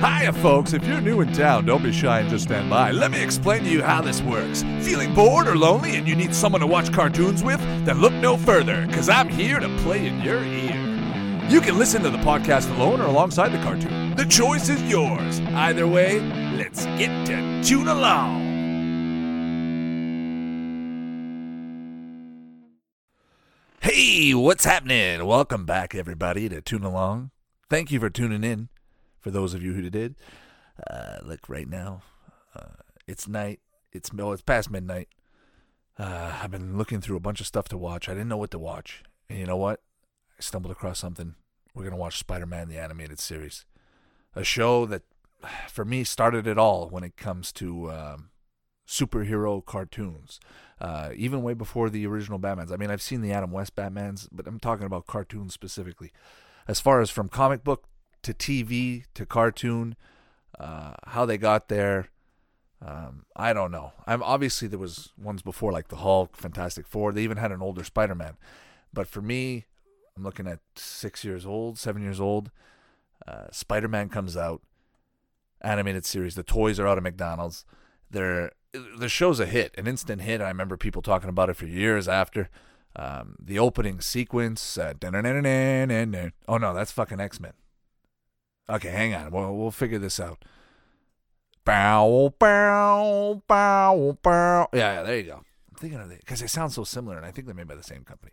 Hiya, folks. If you're new in town, don't be shy and just stand by. Let me explain to you how this works. Feeling bored or lonely and you need someone to watch cartoons with? Then look no further, because I'm here to play in your ear. You can listen to the podcast alone or alongside the cartoon. The choice is yours. Either way, let's get to tune along. Hey, what's happening? Welcome back, everybody, to Tune Along. Thank you for tuning in. For those of you who did, uh, look right now, uh, it's night. It's oh, it's past midnight. Uh, I've been looking through a bunch of stuff to watch. I didn't know what to watch, and you know what? I stumbled across something. We're gonna watch Spider-Man the animated series, a show that, for me, started it all when it comes to um, superhero cartoons. Uh, even way before the original Batmans. I mean, I've seen the Adam West Batmans, but I'm talking about cartoons specifically. As far as from comic book to TV to cartoon, uh, how they got there, um, I don't know. I'm obviously there was ones before like the Hulk, Fantastic Four. They even had an older Spider-Man, but for me, I'm looking at six years old, seven years old. Uh, Spider-Man comes out, animated series. The toys are out of McDonald's. They're the show's a hit, an instant hit. I remember people talking about it for years after. Um, the opening sequence. Uh, oh no, that's fucking X Men. Okay, hang on. We'll, we'll figure this out. Bow, bow, bow, bow. Yeah, yeah, there you go. I'm thinking of it because they sound so similar, and I think they're made by the same company.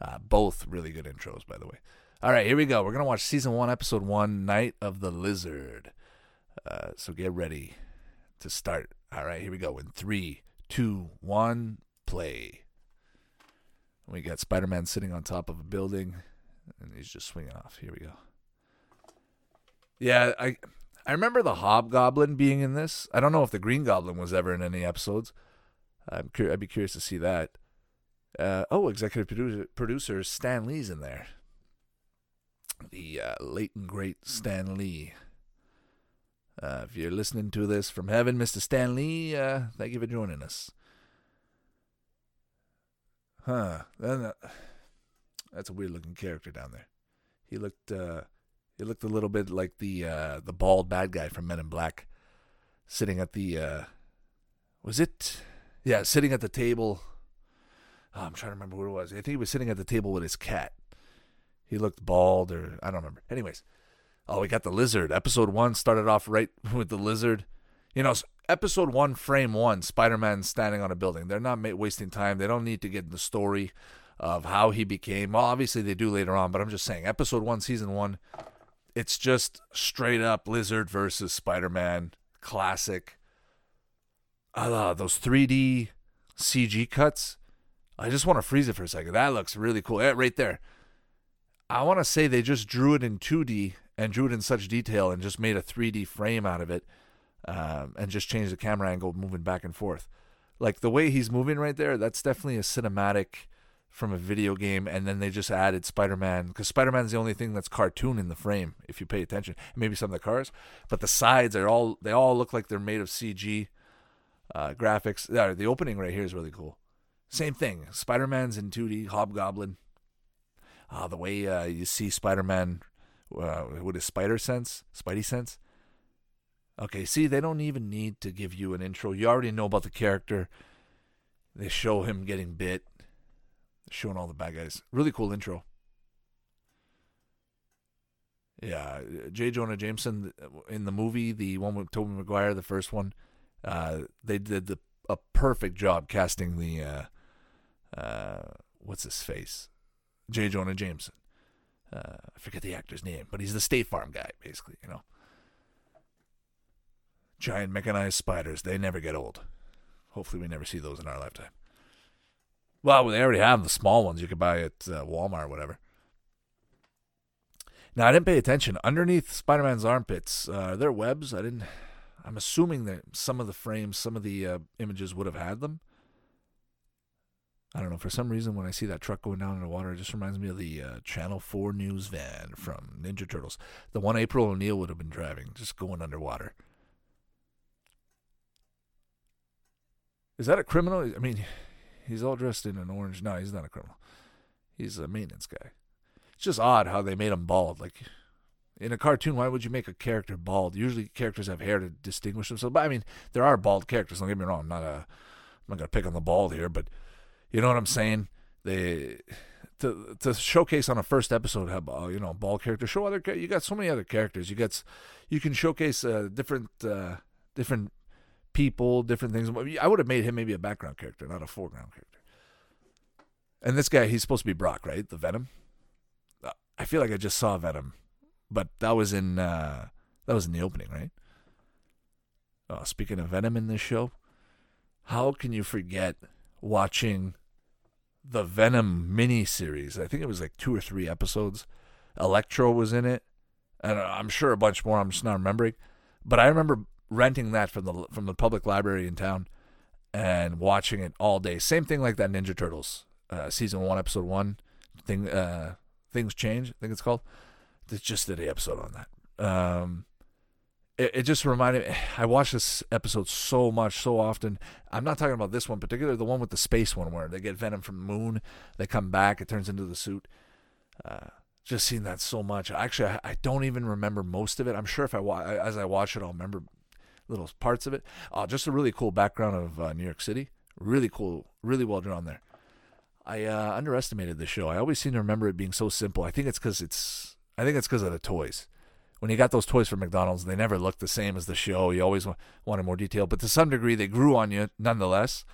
Uh, both really good intros, by the way. All right, here we go. We're gonna watch season one, episode one, Night of the Lizard. Uh, so get ready to start. All right, here we go. In three, two, one, play. We got Spider Man sitting on top of a building, and he's just swinging off. Here we go. Yeah, I I remember the Hobgoblin being in this. I don't know if the Green Goblin was ever in any episodes. I'm cur- I'd be curious to see that. Uh, oh, executive producer, producer Stan Lee's in there. The uh, late and great Stan Lee. Uh, if you're listening to this from heaven, Mr. Stan Lee, uh, thank you for joining us. Huh. Uh, that's a weird looking character down there. He looked uh, he looked a little bit like the uh, the bald bad guy from Men in Black, sitting at the uh, was it? Yeah, sitting at the table. Oh, I'm trying to remember what it was. I think he was sitting at the table with his cat. He looked bald, or I don't remember. Anyways, oh, we got the lizard. Episode one started off right with the lizard. You know, episode one, frame one, Spider Man standing on a building. They're not wasting time. They don't need to get in the story of how he became. Well, obviously they do later on, but I'm just saying, episode one, season one, it's just straight up Lizard versus Spider Man, classic. Uh, those 3D CG cuts. I just want to freeze it for a second. That looks really cool. Yeah, right there. I want to say they just drew it in 2D and drew it in such detail and just made a 3D frame out of it um, and just changed the camera angle moving back and forth. Like the way he's moving right there, that's definitely a cinematic from a video game, and then they just added Spider Man because Spider Man's the only thing that's cartoon in the frame if you pay attention. Maybe some of the cars, but the sides are all they all look like they're made of CG uh, graphics. The opening right here is really cool. Same thing. Spider Man's in 2D. Hobgoblin. Uh, the way uh, you see Spider Man uh, with his spider sense, Spidey sense. Okay, see, they don't even need to give you an intro. You already know about the character. They show him getting bit showing all the bad guys. Really cool intro. Yeah, J. Jonah Jameson in the movie, the one with Tobey Maguire, the first one, uh, they did the, a perfect job casting the uh, uh, what's his face, J. Jonah Jameson. Uh, I forget the actor's name, but he's the State Farm guy, basically. You know, giant mechanized spiders. They never get old. Hopefully, we never see those in our lifetime. Well, they already have the small ones you could buy at uh, Walmart or whatever. Now I didn't pay attention. Underneath Spider-Man's armpits, uh, are there webs? I didn't. I'm assuming that some of the frames, some of the uh, images would have had them. I don't know. For some reason, when I see that truck going down in the water, it just reminds me of the uh, Channel 4 news van from Ninja Turtles. The one April O'Neil would have been driving, just going underwater. Is that a criminal? I mean, He's all dressed in an orange. No, he's not a criminal. He's a maintenance guy. It's just odd how they made him bald. Like In a cartoon, why would you make a character bald? Usually, characters have hair to distinguish themselves. But I mean, there are bald characters. Don't get me wrong. I'm not a, I'm not gonna pick on the bald here, but you know what I'm saying. They to to showcase on a first episode have uh, you know bald character. Show other you got so many other characters. You got you can showcase uh, different uh, different people, different things. I would have made him maybe a background character, not a foreground character. And this guy, he's supposed to be Brock, right? The Venom. Uh, I feel like I just saw Venom, but that was in uh, that was in the opening, right? Oh, speaking of Venom in this show, how can you forget watching the Venom mini series? I think it was like two or three episodes. Electro was in it, and I'm sure a bunch more. I'm just not remembering, but I remember renting that from the from the public library in town and watching it all day. Same thing like that Ninja Turtles uh, season one, episode one. Thing uh, things change. I think it's called. It's just did a episode on that. Um, it, it just reminded me. I watched this episode so much, so often. I'm not talking about this one particular. The one with the space one where they get Venom from the moon. They come back. It turns into the suit. Uh, just seen that so much. Actually, I, I, don't even remember most of it. I'm sure if I as I watch it, I'll remember little parts of it. Uh, just a really cool background of uh, New York City. Really cool, really well drawn there. I uh, underestimated the show. I always seem to remember it being so simple. I think it's because it's. I think it's because of the toys. When you got those toys from McDonald's, they never looked the same as the show. You always wanted more detail, but to some degree, they grew on you nonetheless.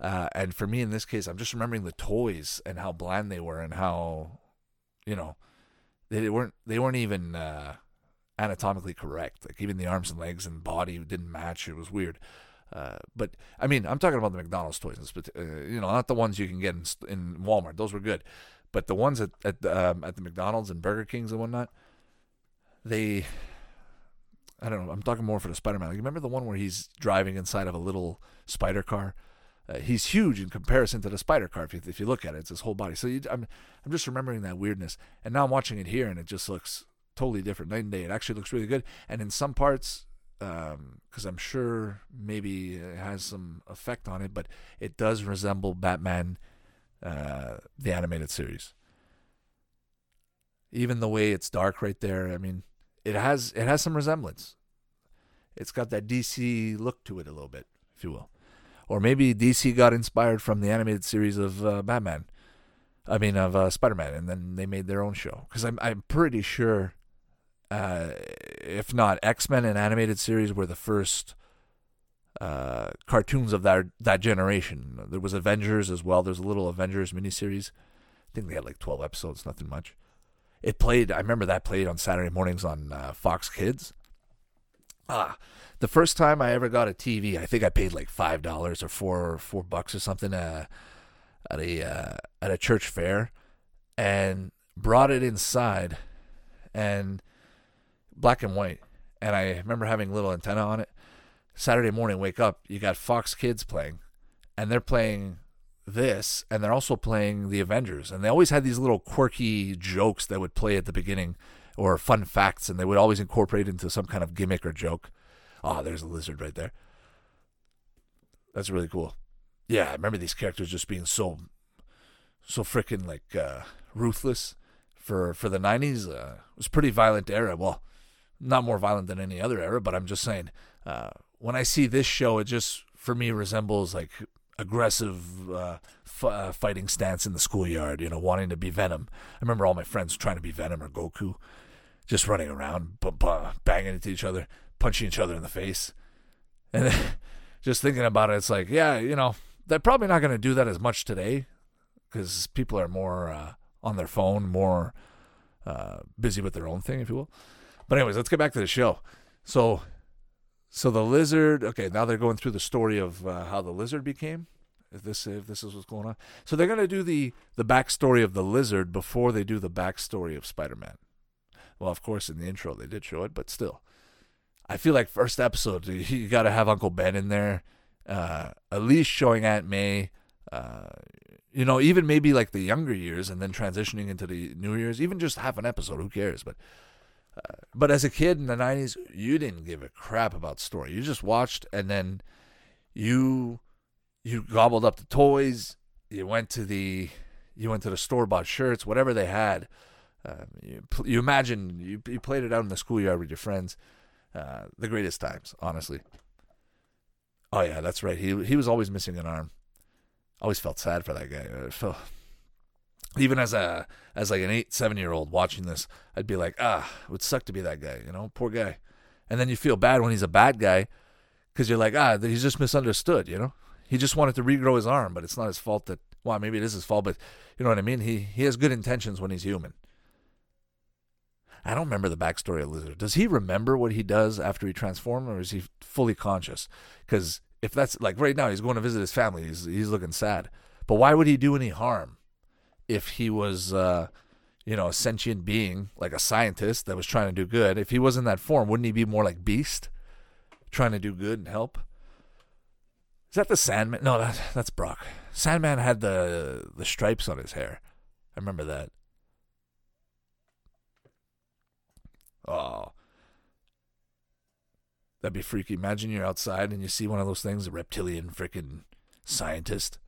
Uh, and for me, in this case, I'm just remembering the toys and how bland they were, and how, you know, they weren't. They weren't even. Uh, anatomically correct. Like even the arms and legs and body didn't match. It was weird. Uh, but I mean, I'm talking about the McDonald's toys, uh, you know, not the ones you can get in, in Walmart. Those were good, but the ones at at, um, at the McDonald's and Burger Kings and whatnot, they, I don't know. I'm talking more for the Spider-Man. Like, remember the one where he's driving inside of a little spider car? Uh, he's huge in comparison to the spider car. If you, if you look at it, it's his whole body. So you, I'm I'm just remembering that weirdness, and now I'm watching it here, and it just looks totally different night and day. It actually looks really good, and in some parts, because um, I'm sure maybe it has some effect on it, but it does resemble Batman, uh, the animated series. Even the way it's dark right there, I mean, it has it has some resemblance. It's got that DC look to it a little bit, if you will, or maybe DC got inspired from the animated series of uh, Batman. I mean, of uh, Spider Man, and then they made their own show. Because I'm I'm pretty sure uh, if not X Men and animated series were the first uh, cartoons of that that generation. There was Avengers as well. There's a little Avengers miniseries. I think they had like 12 episodes, nothing much. It played. I remember that played on Saturday mornings on uh, Fox Kids. Ah, the first time I ever got a TV, I think I paid like five dollars or four or four bucks or something uh, at a uh, at a church fair, and brought it inside, and black and white. And I remember having little antenna on it. Saturday morning, wake up, you got Fox Kids playing, and they're playing this, and they're also playing the Avengers. And they always had these little quirky jokes that would play at the beginning or fun facts, and they would always incorporate into some kind of gimmick or joke. Oh, there's a lizard right there. That's really cool. Yeah, I remember these characters just being so, so freaking like uh, ruthless for for the '90s. Uh, it was pretty violent era. Well, not more violent than any other era, but I'm just saying, uh, when I see this show, it just for me resembles like aggressive uh, f- uh, fighting stance in the schoolyard. You know, wanting to be Venom. I remember all my friends trying to be Venom or Goku, just running around, b- b- banging into each other, punching each other in the face, and just thinking about it, it's like, yeah, you know, they're probably not going to do that as much today because people are more uh, on their phone, more uh, busy with their own thing, if you will. But anyways, let's get back to the show. So, so the lizard. Okay, now they're going through the story of uh, how the lizard became. If this if this is what's going on, so they're gonna do the the backstory of the lizard before they do the backstory of Spider-Man. Well, of course, in the intro they did show it, but still, I feel like first episode you got to have Uncle Ben in there, uh, at least showing Aunt May. Uh, you know, even maybe like the younger years, and then transitioning into the new years. Even just half an episode, who cares? But but as a kid in the 90s, you didn't give a crap about story. You just watched and then you you gobbled up the toys, you went to the you went to the store bought shirts, whatever they had. Um, you, you imagine you, you played it out in the schoolyard with your friends. Uh, the greatest times, honestly. Oh yeah, that's right. He he was always missing an arm. Always felt sad for that guy. I felt even as a as like an eight seven year old watching this, I'd be like, ah, it would suck to be that guy. You know, poor guy. And then you feel bad when he's a bad guy because you're like, ah, he's just misunderstood. You know, he just wanted to regrow his arm, but it's not his fault that. Well, maybe it is his fault, but you know what I mean. He he has good intentions when he's human. I don't remember the backstory of Lizard. Does he remember what he does after he transforms, or is he fully conscious? Because if that's like right now, he's going to visit his family. He's he's looking sad. But why would he do any harm if he was, uh, you know, a sentient being like a scientist that was trying to do good? If he was in that form, wouldn't he be more like Beast, trying to do good and help? Is that the Sandman? No, that, that's Brock. Sandman had the the stripes on his hair. I remember that. Oh. That'd be freaky. Imagine you're outside and you see one of those things, a reptilian freaking scientist.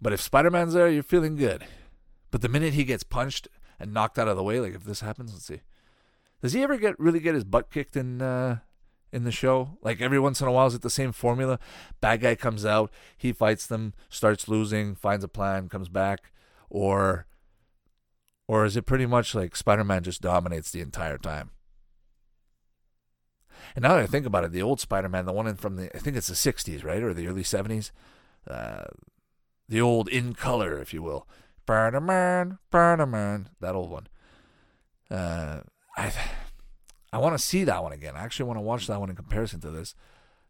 But if Spider Man's there, you're feeling good. But the minute he gets punched and knocked out of the way, like if this happens, let's see. Does he ever get really get his butt kicked in uh, in the show? Like every once in a while, is it the same formula? Bad guy comes out, he fights them, starts losing, finds a plan, comes back, or or is it pretty much like Spider Man just dominates the entire time? And now that I think about it, the old Spider Man, the one from the, I think it's the 60s, right? Or the early 70s. Uh, the old in color, if you will. Spider Man, Spider Man, that old one. Uh, I, I want to see that one again. I actually want to watch that one in comparison to this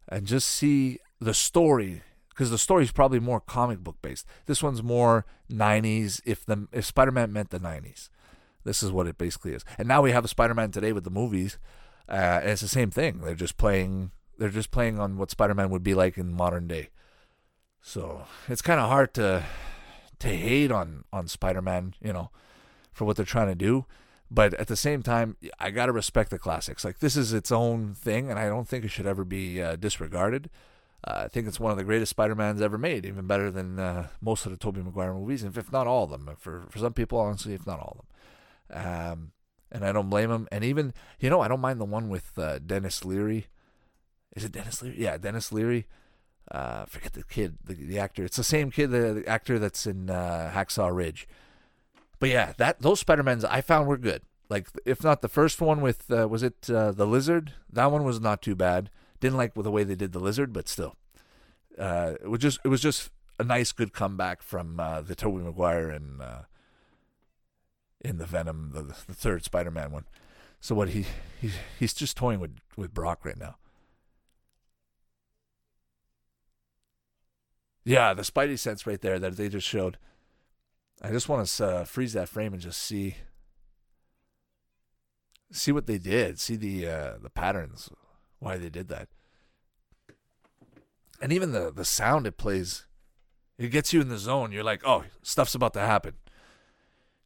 and just see the story because the story is probably more comic book based. This one's more 90s. If the if Spider Man meant the 90s, this is what it basically is. And now we have a Spider Man today with the movies, uh, and it's the same thing. They're just playing. They're just playing on what Spider Man would be like in modern day. So it's kind of hard to to hate on on Spider Man, you know, for what they're trying to do. But at the same time, I gotta respect the classics. Like this is its own thing, and I don't think it should ever be uh, disregarded. Uh, I think it's one of the greatest Spider-Mans ever made, even better than uh, most of the Tobey Maguire movies, if not all of them. For for some people, honestly, if not all of them. Um, and I don't blame him. And even you know, I don't mind the one with uh, Denis Leary. Is it Dennis Leary? Yeah, Dennis Leary. Uh, forget the kid, the, the actor. It's the same kid, the, the actor that's in uh, Hacksaw Ridge. But yeah, that those Spider-Mans I found were good. Like if not the first one with uh, was it uh, the Lizard? That one was not too bad. Didn't like the way they did the lizard, but still, uh, it was just it was just a nice, good comeback from uh, the Tobey Maguire and uh, in the Venom, the, the third Spider-Man one. So what he he he's just toying with with Brock right now. Yeah, the Spidey sense right there that they just showed. I just want to uh, freeze that frame and just see see what they did, see the uh, the patterns why they did that. And even the the sound it plays, it gets you in the zone. You're like, oh, stuff's about to happen.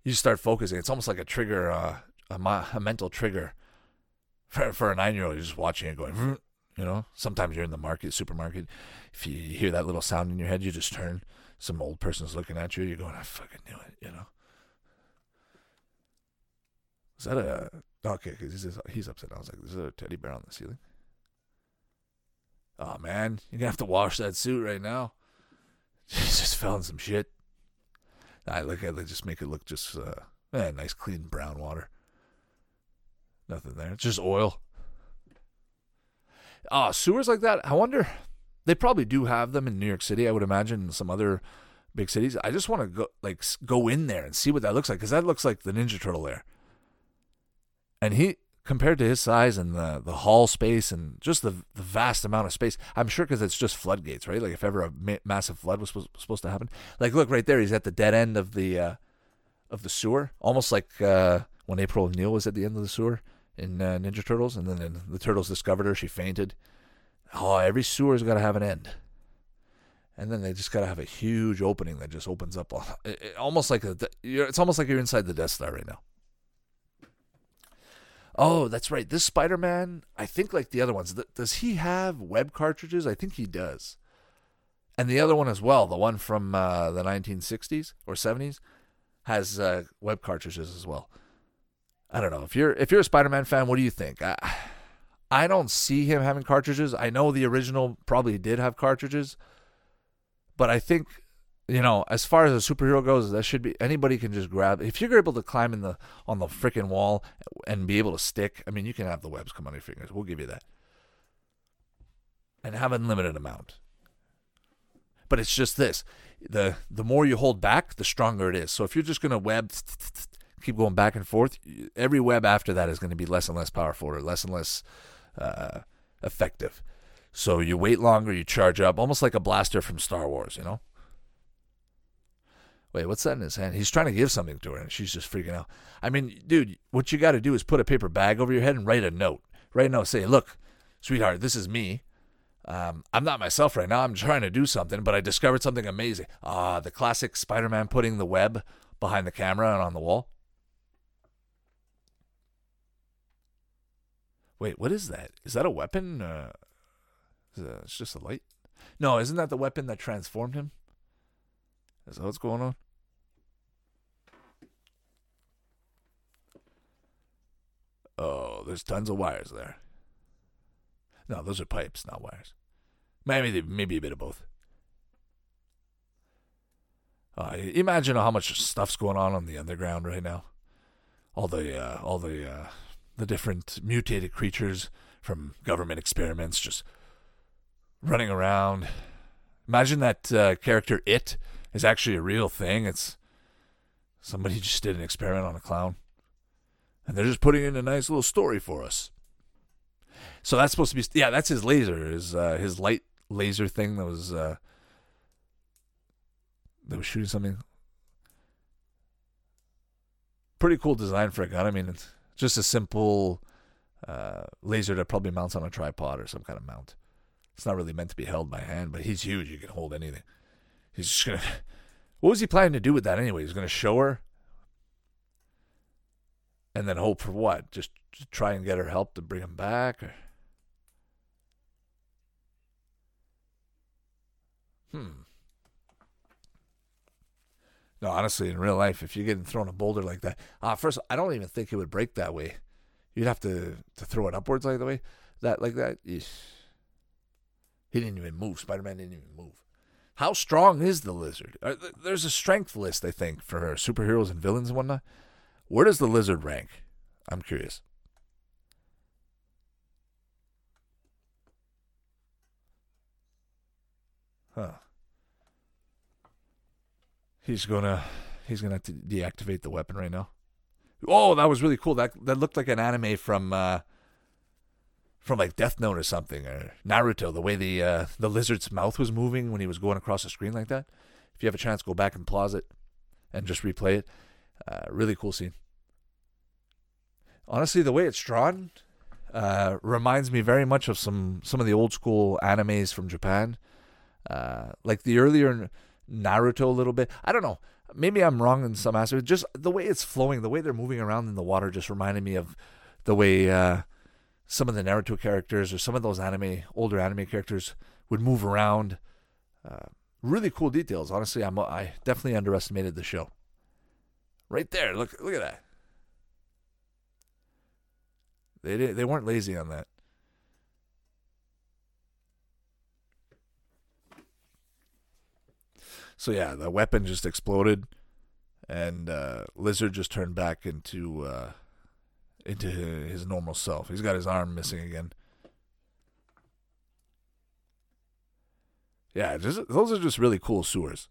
You start focusing. It's almost like a trigger, uh, a, a mental trigger for for a nine year old. You're just watching it going, you know. Sometimes you're in the market, supermarket. If you hear that little sound in your head, you just turn. Some old person's looking at you. You're going, I fucking knew it, you know. Is that a okay? Because he's he's upset. I was like, is there a teddy bear on the ceiling? Oh man, you're gonna have to wash that suit right now. just fell in some shit. I look at it, just make it look just uh, eh, nice, clean brown water. Nothing there. It's just oil. Oh, sewers like that. I wonder. They probably do have them in New York City. I would imagine in some other big cities. I just want to go like go in there and see what that looks like because that looks like the Ninja Turtle there. And he compared to his size and the the hall space and just the the vast amount of space. I'm sure because it's just floodgates, right? Like if ever a ma- massive flood was supposed, supposed to happen, like look right there, he's at the dead end of the uh, of the sewer, almost like uh, when April O'Neil was at the end of the sewer in uh, Ninja Turtles, and then the turtles discovered her, she fainted. Oh, every sewer's got to have an end. And then they just got to have a huge opening that just opens up, almost like a. It's almost like you're inside the Death Star right now. Oh, that's right. This Spider Man, I think like the other ones, th- does he have web cartridges? I think he does. And the other one as well, the one from uh, the 1960s or 70s, has uh, web cartridges as well. I don't know if you're if you're a Spider-Man fan. What do you think? I, I don't see him having cartridges. I know the original probably did have cartridges, but I think you know as far as a superhero goes, that should be anybody can just grab. If you're able to climb in the on the freaking wall and be able to stick, I mean, you can have the webs come on your fingers. We'll give you that, and have unlimited amount. But it's just this: the the more you hold back, the stronger it is. So if you're just gonna web keep going back and forth, every web after that is going to be less and less powerful or less and less uh, effective. So you wait longer, you charge up, almost like a blaster from Star Wars, you know? Wait, what's that in his hand? He's trying to give something to her, and she's just freaking out. I mean, dude, what you got to do is put a paper bag over your head and write a note. Write a note, say, "Look, sweetheart, this is me. Um, I'm not myself right now. I'm trying to do something, but I discovered something amazing. Ah, the classic Spider-Man putting the web behind the camera and on the wall. Wait, what is that? Is that a weapon? Uh, it's just a light. No, isn't that the weapon that transformed him? Is that what's going on? Oh, there's tons of wires there. No, those are pipes, not wires. Maybe maybe a bit of both. Uh, imagine how much stuff's going on on the underground right now. All the uh, all the uh, the different mutated creatures from government experiments just running around. Imagine that uh, character It is actually a real thing. It's somebody just did an experiment on a clown, and they're just putting in a nice little story for us. So that's supposed to be yeah, that's his laser, his uh, his light laser thing that was uh, that was shooting something. Pretty cool design for a gun. I mean, it's just a simple uh, laser that probably mounts on a tripod or some kind of mount. It's not really meant to be held by hand, but he's huge. You can hold anything. He's just gonna. What was he planning to do with that anyway? He's gonna show her, and then hope for what? Just try and get her help to bring him back, or. Hmm. No, honestly, in real life, if you're getting thrown a boulder like that, uh, first, I don't even think it would break that way. You'd have to to throw it upwards like the way that like that. Eesh. He didn't even move. Spider Man didn't even move. How strong is the lizard? There's a strength list, I think, for superheroes and villains and whatnot. Where does the lizard rank? I'm curious. Huh. He's gonna he's gonna have to deactivate the weapon right now. Oh, that was really cool. That that looked like an anime from uh, from like Death Note or something or Naruto. The way the uh, the lizard's mouth was moving when he was going across the screen like that. If you have a chance, go back and pause it and just replay it. Uh, really cool scene. Honestly, the way it's drawn uh, reminds me very much of some some of the old school animes from Japan, uh, like the earlier Naruto a little bit. I don't know. Maybe I'm wrong in some aspects. Just the way it's flowing, the way they're moving around in the water, just reminded me of the way uh, some of the Naruto characters or some of those anime, older anime characters would move around. Uh, really cool details. Honestly, I'm I definitely underestimated the show. Right there, look look at that. They did, they weren't lazy on that. So yeah, the weapon just exploded, and uh, Lizard just turned back into uh, into his normal self. He's got his arm missing again. Yeah, just, those are just really cool sewers.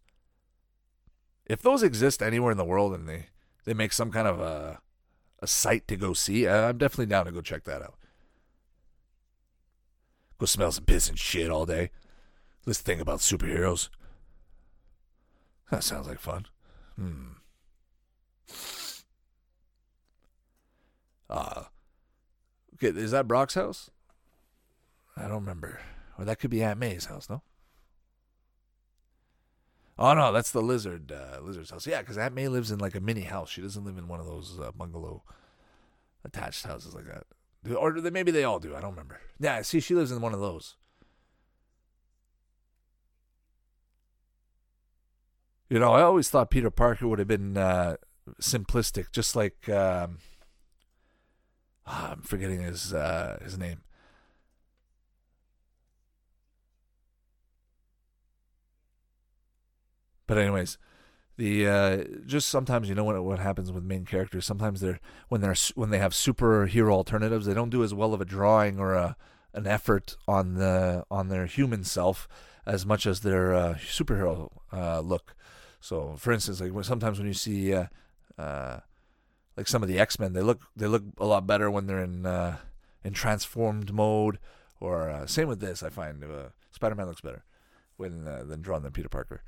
If those exist anywhere in the world and they, they make some kind of a a site to go see, I'm definitely down to go check that out. Go smell some piss and shit all day. Let's think about superheroes. That sounds like fun. Hmm. Uh, okay, is that Brock's house? I don't remember. Or that could be Aunt May's house, no? Oh no, that's the lizard uh, lizard's house. Yeah, because Aunt May lives in like a mini house. She doesn't live in one of those uh, bungalow attached houses like that. Or maybe they all do. I don't remember. Yeah, see, she lives in one of those. You know, I always thought Peter Parker would have been uh, simplistic, just like um, ah, I'm forgetting his uh, his name. But anyways, the uh, just sometimes you know what what happens with main characters. Sometimes they're when they're when they have superhero alternatives, they don't do as well of a drawing or a an effort on the on their human self as much as their uh, superhero uh, look. So, for instance, like sometimes when you see uh, uh, like some of the X Men, they look they look a lot better when they're in uh, in transformed mode. Or uh, same with this, I find uh, Spider Man looks better when uh, than drawn than Peter Parker.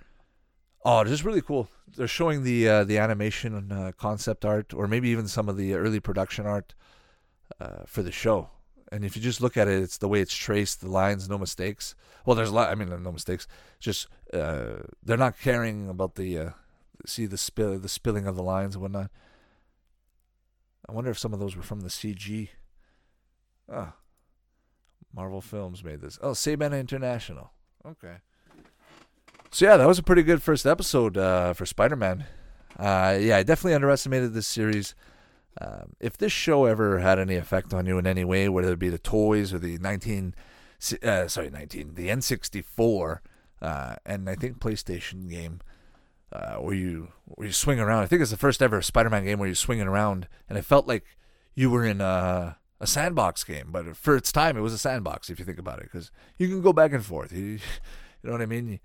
Oh, just really cool. They're showing the the animation concept art, or maybe even some of the early production art for the show. And if you just look at it, it's the way it's traced, the lines, no mistakes. Well, there's a lot. I mean, no mistakes. Just uh, they're not caring about the uh, see the spill, the spilling of the lines and whatnot. I wonder if some of those were from the CG. Ah, Marvel Films made this. Oh, Saban International. Okay. So yeah, that was a pretty good first episode uh, for Spider-Man. Uh, yeah, I definitely underestimated this series. Um, if this show ever had any effect on you in any way, whether it be the toys or the 19, uh, sorry, 19, the N64, uh, and I think PlayStation game, uh, where you where you swing around. I think it's the first ever Spider-Man game where you're swinging around, and it felt like you were in a, a sandbox game. But for its time, it was a sandbox if you think about it, because you can go back and forth. You, you know what I mean? You,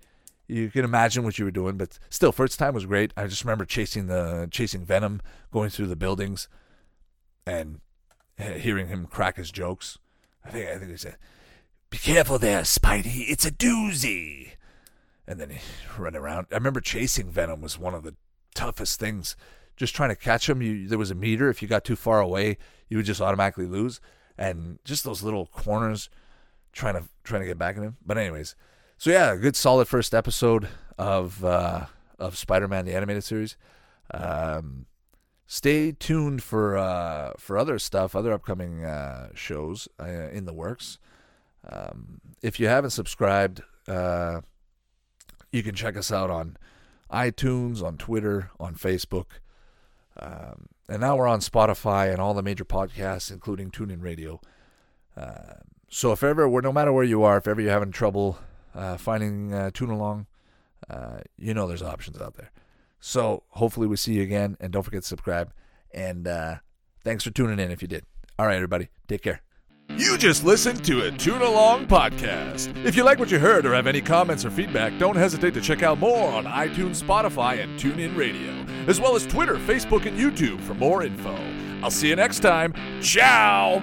you can imagine what you were doing, but still, for its time was great. I just remember chasing the chasing Venom, going through the buildings, and hearing him crack his jokes. I think I think he said, "Be careful there, Spidey. It's a doozy." And then he run around. I remember chasing Venom was one of the toughest things. Just trying to catch him. You, there was a meter. If you got too far away, you would just automatically lose. And just those little corners, trying to trying to get back at him. But anyways, so yeah, a good solid first episode of uh, of Spider-Man the animated series. Um, stay tuned for uh, for other stuff, other upcoming uh, shows uh, in the works. Um, if you haven't subscribed, uh, you can check us out on iTunes, on Twitter, on Facebook. Um, and now we're on Spotify and all the major podcasts, including TuneIn Radio. Uh, so if ever, no matter where you are, if ever you're having trouble uh, finding uh, Tune Along, uh, you know there's options out there. So hopefully we see you again, and don't forget to subscribe. And uh, thanks for tuning in if you did. All right, everybody, take care. You just listened to a Tune Along podcast. If you like what you heard or have any comments or feedback, don't hesitate to check out more on iTunes, Spotify, and TuneIn Radio, as well as Twitter, Facebook, and YouTube for more info. I'll see you next time. Ciao!